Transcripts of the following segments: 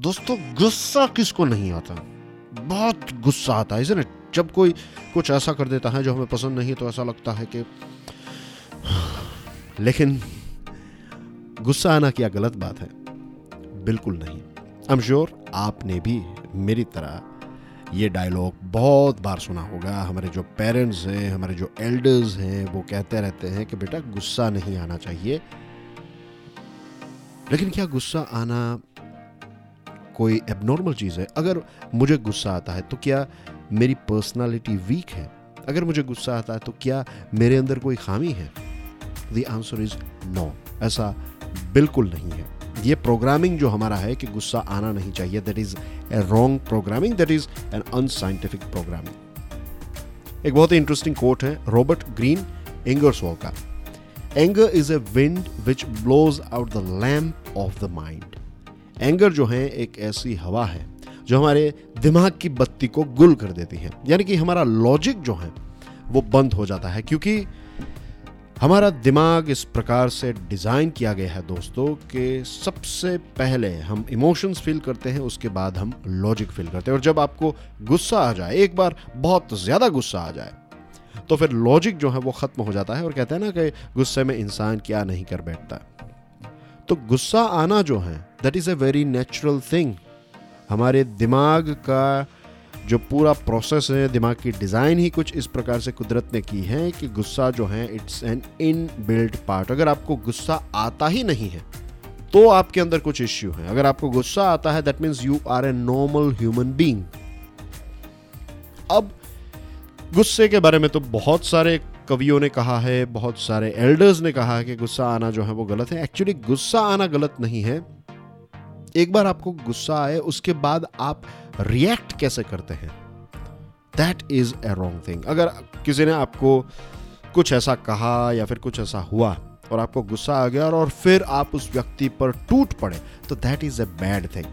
दोस्तों, गुस्सा किसको नहीं आता? बहुत गुस्सा आता है इसे जब कोई कुछ ऐसा कर देता है जो हमें पसंद नहीं तो ऐसा लगता है कि, लेकिन गुस्सा आना क्या गलत बात है? बिल्कुल नहीं। आई एम श्योर आपने भी मेरी तरह ये डायलॉग बहुत बार सुना होगा। हमारे जो पेरेंट्स हैं, हमारे जो एल्डर्स हैं, वो कहते रहते हैं कि बेटा, गुस्सा नहीं आना चाहिए। लेकिन क्या गुस्सा आना कोई एबनॉर्मल चीज़ है। अगर मुझे गुस्सा आता है तो क्या मेरी पर्सनालिटी वीक है? अगर मुझे गुस्सा आता है तो क्या मेरे अंदर कोई खामी है? द आंसर इज़ नो ऐसा बिल्कुल नहीं है। ये प्रोग्रामिंग जो हमारा है कि गुस्सा आना नहीं चाहिए that is a wrong programming that is an unscientific programming एक बहुत ही इंटरेस्टिंग कोट है रॉबर्ट ग्रीन एंगर्सवॉल का। Anger is a wind which blows out the lamp of the mind anger जो है, एक ऐसी हवा है, जो हमारे दिमाग की बत्ती को गुल कर देती है। यानी कि हमारा लॉजिक जो है, वो बंद हो जाता है, क्योंकि हमारा दिमाग इस प्रकार से डिज़ाइन किया गया है दोस्तों कि सबसे पहले हम इमोशंस फील करते हैं, उसके बाद हम लॉजिक फील करते हैं। और जब आपको गुस्सा आ जाए, एक बार बहुत ज़्यादा गुस्सा आ जाए तो फिर लॉजिक जो है, वो ख़त्म हो जाता है और कहते हैं ना कि गुस्से में इंसान क्या नहीं कर बैठता। तो गुस्सा आना जो है that is a very natural thing हमारे दिमाग का जो पूरा प्रोसेस है, दिमाग की डिज़ाइन ही कुछ इस प्रकार से कुदरत ने की है कि गुस्सा जो है it's an inbuilt part अगर आपको गुस्सा आता ही नहीं है तो आपके अंदर कुछ इश्यू है। अगर आपको गुस्सा आता है that means you are a normal human being अब, गुस्से के बारे में तो बहुत सारे कवियों ने कहा है, बहुत सारे एल्डर्स ने कहा है कि गुस्सा आना जो है वो गलत है। एक्चुअली गुस्सा आना गलत नहीं है। एक बार आपको गुस्सा आए, उसके बाद आप रिएक्ट कैसे करते हैं? That is a wrong thing अगर किसी ने आपको कुछ ऐसा कहा या फिर कुछ ऐसा हुआ और आपको गुस्सा आ गया और फिर आप उस व्यक्ति पर टूट पड़े तो that is a bad thing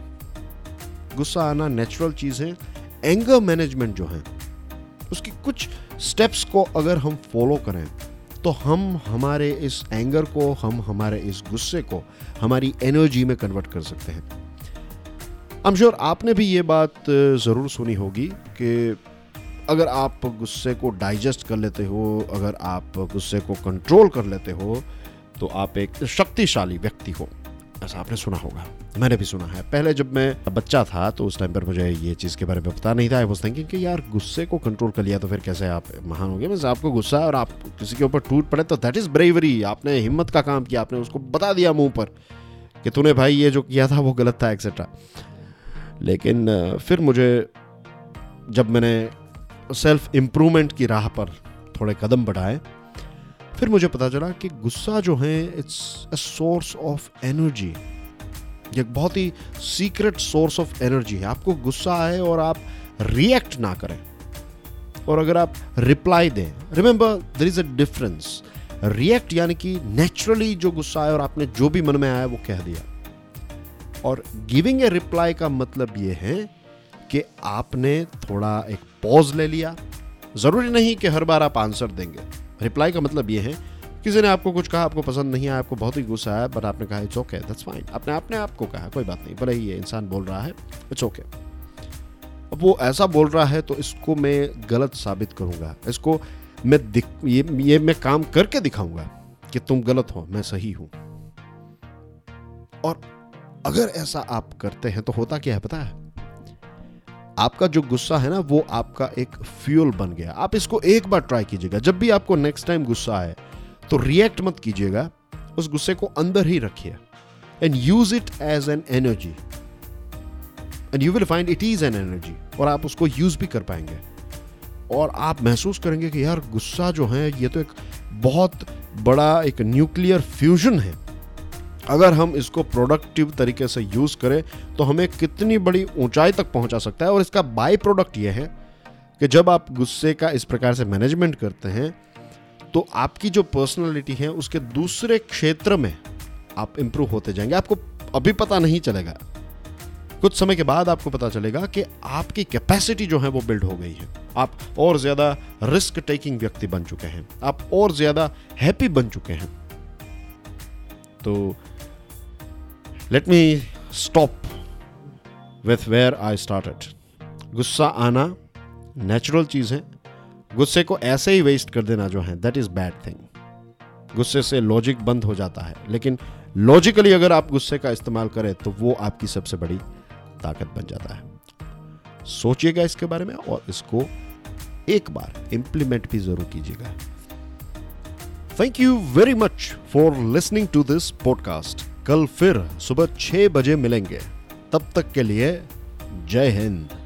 गुस्सा आना नेचुरल चीज़ है। एंगर मैनेजमेंट जो है, उसकी कुछ स्टेप्स को अगर हम फॉलो करें तो हम हमारे इस एंगर को, हम हमारे इस गुस्से को, हमारी एनर्जी में कन्वर्ट कर सकते हैं। आई श्योर आपने भी ये बात ज़रूर सुनी होगी कि अगर आप गुस्से को डाइजेस्ट कर लेते हो, अगर आप गुस्से को कंट्रोल कर लेते हो तो आप एक शक्तिशाली व्यक्ति हो। ऐसा आपने सुना होगा। मैंने भी सुना है। पहले जब मैं बच्चा था तो उस टाइम पर मुझे ये चीज़ के बारे में पता नहीं था। आई वॉज़ थिंकिंग कि यार, गुस्से को कंट्रोल कर लिया तो फिर कैसे आप महान हो गए बस आपको गुस्सा और आप किसी के ऊपर टूट पड़े तो दैट इज़ ब्रेवरी आपने हिम्मत का काम किया, आपने उसको बता दिया मुँह पर कि तूने भाई ये जो किया था, वो गलत था एक्सेट्रा लेकिन, फिर मुझे जब मैंने सेल्फ इम्प्रूवमेंट की राह पर थोड़े कदम बढ़ाए फिर मुझे पता चला कि गुस्सा जो है it's a source of energy एक बहुत ही सीक्रेट सोर्स ऑफ़ एनर्जी है। आपको गुस्सा आए और आप रिएक्ट ना करें। और अगर आप रिप्लाई दें remember there is a difference react यानी कि नेचुरली जो गुस्सा आया और आपने जो भी मन में आया वो कह दिया। और गिविंग ए रिप्लाई का मतलब ये है कि आपने थोड़ा एक पॉज ले लिया। ज़रूरी नहीं कि हर बार आप आंसर देंगे। रिप्लाई का मतलब ये है, किसी ने आपको कुछ कहा, आपको पसंद नहीं आया, आपको बहुत ही गुस्सा आया बट आपने कहा इट्स ओके दैट्स फाइन आपने आपने आपको कहा, कोई बात नहीं, भले ही ये इंसान बोल रहा है इट्स ओके okay. अब वो ऐसा बोल रहा है तो इसको मैं गलत साबित करूँगा। इसको मैं दिख, ये ये मैं काम करके दिखाऊँगा कि तुम गलत हो, मैं सही हूँ। और अगर ऐसा आप करते हैं तो होता क्या है, पता है? आपका जो गुस्सा है ना, वो आपका एक फ्यूल बन गया। आप इसको एक बार ट्राई कीजिएगा। जब भी आपको नेक्स्ट टाइम गुस्सा आए तो रिएक्ट मत कीजिएगा। उस गुस्से को अंदर ही रखिए। And use it as an energy and you will find it is an energy और आप उसको यूज़ भी कर पाएँगे। और आप महसूस करेंगे कि यार, गुस्सा जो है, ये तो एक बहुत बड़ा एक न्यूक्लियर फ्यूजन है। अगर हम इसको प्रोडक्टिव तरीके से यूज़ करें तो हमें कितनी बड़ी ऊंचाई तक पहुँचा सकता है? और इसका बाई प्रोडक्ट यह है कि जब आप गुस्से का इस प्रकार से मैनेजमेंट करते हैं तो आपकी जो पर्सनालिटी है, उसके दूसरे क्षेत्र में आप इंप्रूव होते जाएँगे। आपको अभी पता नहीं चलेगा। कुछ समय के बाद आपको पता चलेगा कि आपकी कैपेसिटी जो है, वो बिल्ड हो गई है। आप और ज़्यादा रिस्क टेकिंग व्यक्ति बन चुके हैं। आप और ज़्यादा हैप्पी बन चुके हैं। तो let me stop with where I started गुस्सा आना नेचुरल चीज़ है। गुस्से को ऐसे ही वेस्ट कर देना जो है दैट इज़ बैड थिंग गुस्से से लॉजिक बंद हो जाता है। लेकिन लॉजिकली अगर आप गुस्से का इस्तेमाल करें तो वो आपकी सबसे बड़ी ताकत बन जाता है। सोचिएगा इसके बारे में और इसको एक बार इंप्लीमेंट भी ज़रूर कीजिएगा। Thank you very much for listening to this podcast कल फिर सुबह छह बजे मिलेंगे। तब तक के लिए जय हिंद।